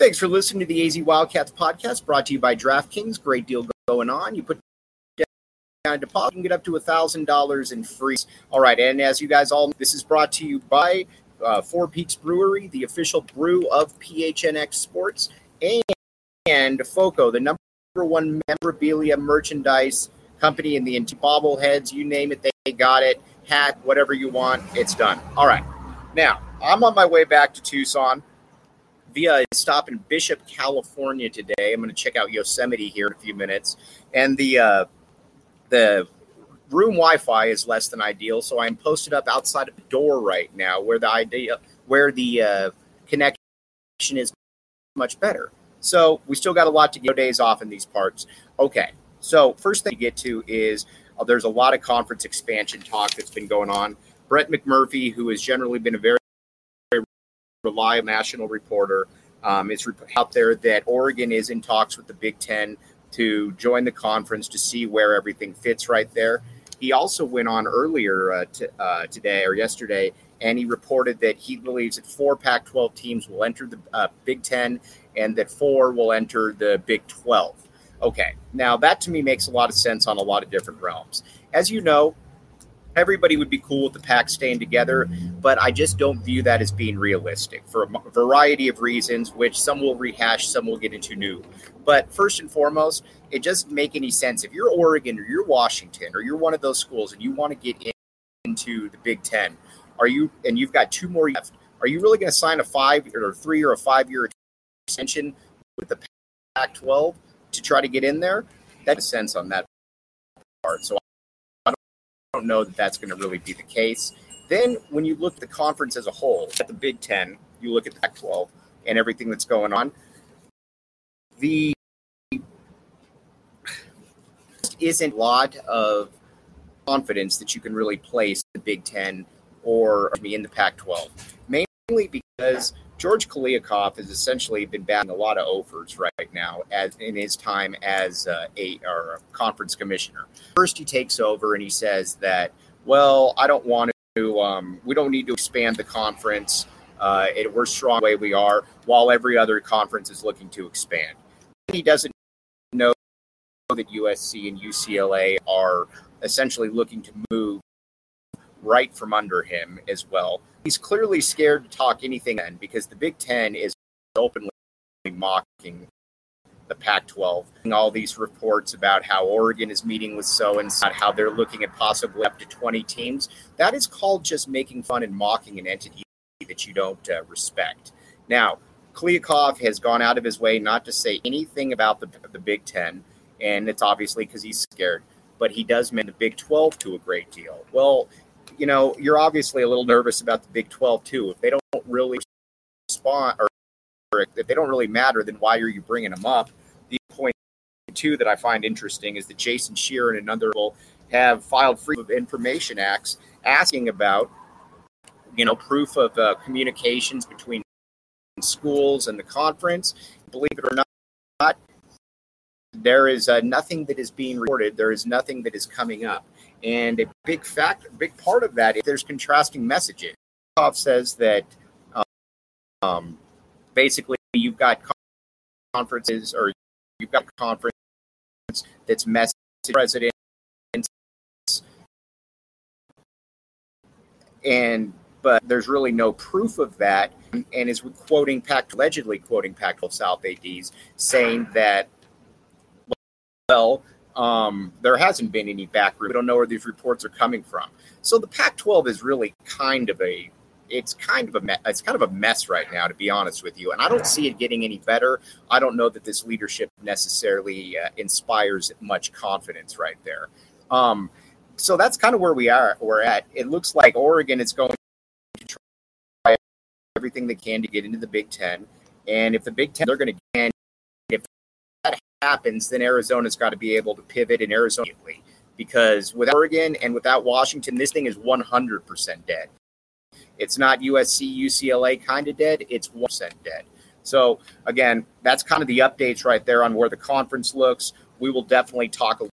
Thanks for listening to the AZ Wildcats podcast brought to you by DraftKings. Great deal going on. You put down a deposit, you can get up to $1,000 in free. All right. And as you guys all know, this is brought to you by uh, Four Peaks Brewery, the official brew of PHNX Sports, and, and FOCO, the number one memorabilia merchandise company in the bobbleheads, you name it, they got it. Hat, whatever you want, it's done. All right. Now, I'm on my way back to Tucson via a stop in Bishop, California today. I'm going to check out Yosemite here in a few minutes, and the uh, the room Wi-Fi is less than ideal, so I'm posted up outside of the door right now, where the idea where the uh, connection is much better. So we still got a lot to go days off in these parts. Okay, so first thing to get to is uh, there's a lot of conference expansion talk that's been going on. Brett McMurphy, who has generally been a very reliable national reporter. Um, it's out there that Oregon is in talks with the Big Ten to join the conference to see where everything fits right there. He also went on earlier uh, to, uh, today or yesterday, and he reported that he believes that four Pac 12 teams will enter the uh, Big Ten and that four will enter the Big 12. Okay, now that to me makes a lot of sense on a lot of different realms. As you know, everybody would be cool with the pack staying together, but I just don't view that as being realistic for a variety of reasons, which some will rehash, some will get into new. But first and foremost, it doesn't make any sense. If you're Oregon or you're Washington or you're one of those schools and you want to get in, into the Big Ten, are you and you've got two more left? Are you really going to sign a five or three or a five year extension with the Pac-12 to try to get in there? That makes sense on that part. So don't know that that's going to really be the case. Then, when you look at the conference as a whole, at the Big Ten, you look at the Pac 12 and everything that's going on, the isn't a lot of confidence that you can really place the Big Ten or me in the Pac 12, mainly because George Kliavkoff has essentially been batting a lot of offers right now as in his time as uh, a, or a conference commissioner. First, he takes over and he says that, well, I don't want to, um, we don't need to expand the conference. Uh, it, we're strong the way we are, while every other conference is looking to expand. He doesn't know that USC and UCLA are essentially looking to move right from under him as well. He's clearly scared to talk anything then because the Big Ten is openly mocking the Pac 12. All these reports about how Oregon is meeting with so and so, how they're looking at possibly up to 20 teams. That is called just making fun and mocking an entity that you don't uh, respect. Now, Kliavkoff has gone out of his way not to say anything about the, the Big Ten, and it's obviously because he's scared, but he does mention the Big 12 to a great deal. Well, you know, you're obviously a little nervous about the Big 12 too. If they don't really respond or, if they don't really matter, then why are you bringing them up? The point two that I find interesting is that Jason Scheer and another people have filed Freedom of Information Acts asking about, you know, proof of uh, communications between schools and the conference. Believe it or not, there is uh, nothing that is being reported. There is nothing that is coming up. And a big fact, a big part of that is there's contrasting messages. Koff says that um, basically you've got conferences or you've got conference that's message presidents and but there's really no proof of that. And is quoting Pac, allegedly quoting Pac-12 South ads, saying that, well, um, there hasn't been any backroom. We don't know where these reports are coming from. So the Pac-12 is really kind of a it's kind of a me- it's kind of a mess right now, to be honest with you. And I don't see it getting any better. I don't know that this leadership necessarily uh, inspires much confidence right there. Um, so that's kind of where we are. We're at. It looks like Oregon is going to try everything they can to get into the Big Ten, and if the Big Ten they're going to happens, then Arizona's got to be able to pivot in Arizona because without Oregon and without Washington, this thing is 100% dead. It's not USC, UCLA kind of dead. It's 1% dead. So, again, that's kind of the updates right there on where the conference looks. We will definitely talk a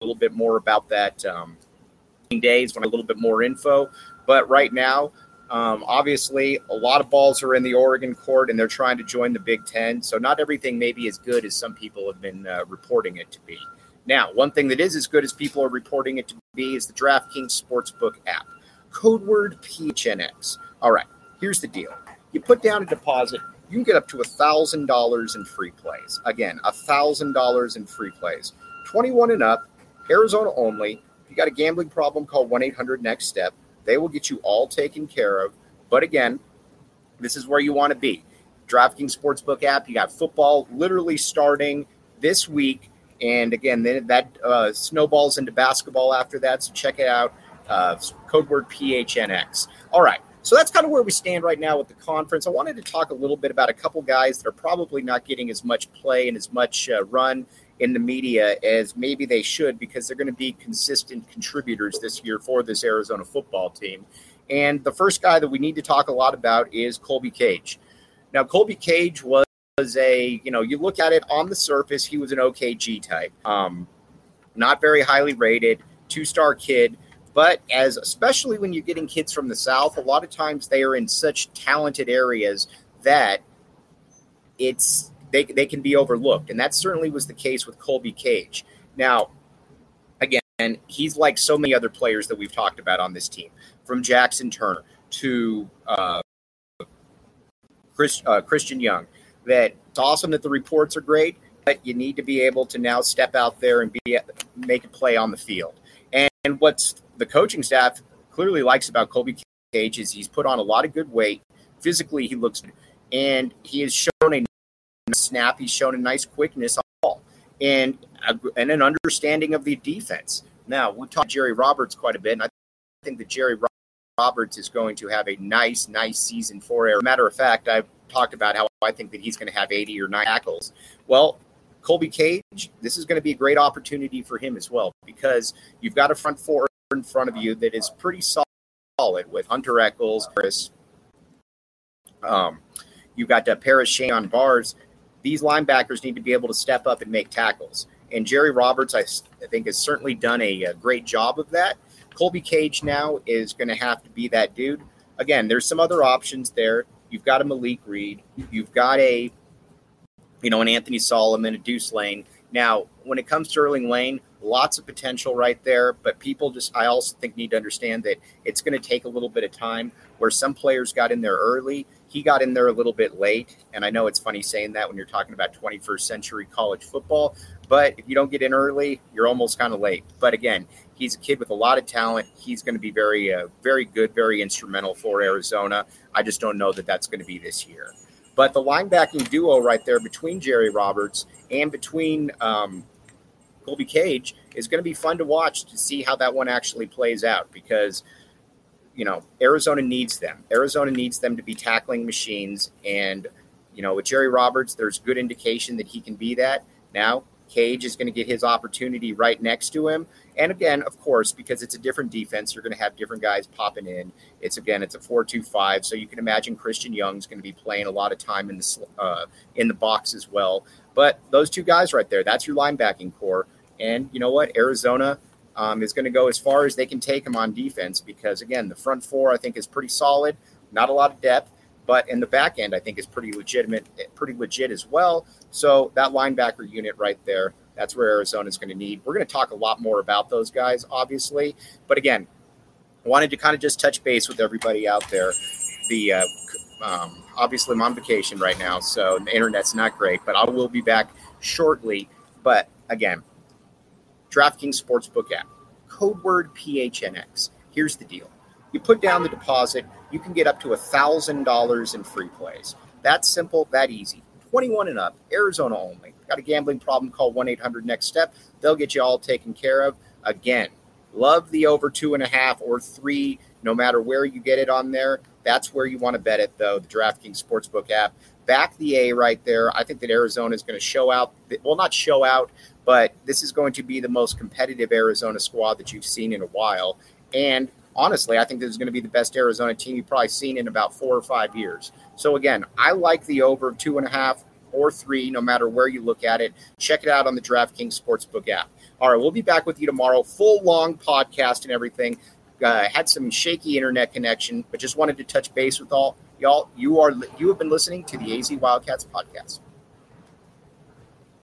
little bit more about that um, days when a little bit more info. But right now, um, obviously, a lot of balls are in the Oregon court, and they're trying to join the Big Ten. So not everything may be as good as some people have been uh, reporting it to be. Now, one thing that is as good as people are reporting it to be is the DraftKings Sportsbook app. Code word PHNX. All right, here's the deal. You put down a deposit, you can get up to $1,000 in free plays. Again, $1,000 in free plays. 21 and up, Arizona only. If you got a gambling problem, call 1 800 Next Step. They will get you all taken care of. But again, this is where you want to be. DraftKings Sportsbook app, you got football literally starting this week and again, that uh, snowballs into basketball after that. So check it out. Uh, code word PHNX. All right. So that's kind of where we stand right now with the conference. I wanted to talk a little bit about a couple guys that are probably not getting as much play and as much uh, run in the media as maybe they should because they're going to be consistent contributors this year for this Arizona football team. And the first guy that we need to talk a lot about is Colby Cage. Now, Colby Cage was a, you know, you look at it on the surface, he was an OKG type. Um, not very highly rated, two star kid. But as especially when you're getting kids from the South, a lot of times they are in such talented areas that it's they, they can be overlooked. And that certainly was the case with Colby Cage. Now, again, he's like so many other players that we've talked about on this team, from Jackson Turner to uh, Chris, uh, Christian Young that it's awesome that the reports are great, but you need to be able to now step out there and be make a play on the field. And, and what's the coaching staff clearly likes about Colby Cage is he's put on a lot of good weight. Physically, he looks, and he has shown a snap. He's shown a nice quickness on ball and a, and an understanding of the defense. Now we talked Jerry Roberts quite a bit, and I think that Jerry Roberts is going to have a nice, nice season for air. Matter of fact, I've talked about how I think that he's going to have 80 or 9 tackles. Well, Colby Cage, this is going to be a great opportunity for him as well because you've got a front four in front of you that is pretty solid with Hunter Echols, Chris. Um, you've got uh, Paris Shand on bars. These linebackers need to be able to step up and make tackles. And Jerry Roberts, I, I think, has certainly done a, a great job of that. Colby Cage now is going to have to be that dude. Again, there's some other options there. You've got a Malik Reed. You've got a, you know, an Anthony Solomon, a Deuce Lane. Now, when it comes to Erling Lane, lots of potential right there, but people just, I also think, need to understand that it's going to take a little bit of time. Where some players got in there early, he got in there a little bit late. And I know it's funny saying that when you're talking about 21st century college football, but if you don't get in early, you're almost kind of late. But again, He's a kid with a lot of talent. He's going to be very, uh, very good, very instrumental for Arizona. I just don't know that that's going to be this year. But the linebacking duo right there between Jerry Roberts and between um, Colby Cage is going to be fun to watch to see how that one actually plays out because you know Arizona needs them. Arizona needs them to be tackling machines, and you know with Jerry Roberts, there's good indication that he can be that. Now Cage is going to get his opportunity right next to him. And again, of course, because it's a different defense, you're going to have different guys popping in. It's again, it's a four-two-five, so you can imagine Christian Young's going to be playing a lot of time in the uh, in the box as well. But those two guys right there, that's your linebacking core. And you know what, Arizona um, is going to go as far as they can take them on defense because again, the front four I think is pretty solid. Not a lot of depth. But in the back end, I think is pretty legitimate, pretty legit as well. So that linebacker unit right there, that's where Arizona is going to need. We're going to talk a lot more about those guys, obviously. But again, wanted to kind of just touch base with everybody out there. The uh, um, obviously I'm on vacation right now, so the internet's not great, but I will be back shortly. But again, DraftKings Sportsbook app, code word PHNX. Here's the deal: you put down the deposit, you can get up to a thousand dollars in free plays. That's simple, that easy. 21 and up, Arizona only. Got a gambling problem? Call 1 800 Next Step. They'll get you all taken care of. Again, love the over two and a half or three, no matter where you get it on there. That's where you want to bet it, though. The DraftKings Sportsbook app. Back the A right there. I think that Arizona is going to show out. Well, not show out, but this is going to be the most competitive Arizona squad that you've seen in a while. And honestly, I think this is going to be the best Arizona team you've probably seen in about four or five years. So again, I like the over of two and a half or three, no matter where you look at it. Check it out on the DraftKings Sportsbook app. All right, we'll be back with you tomorrow. Full long podcast and everything. Uh, had some shaky internet connection, but just wanted to touch base with all y'all. You are you have been listening to the AZ Wildcats podcast.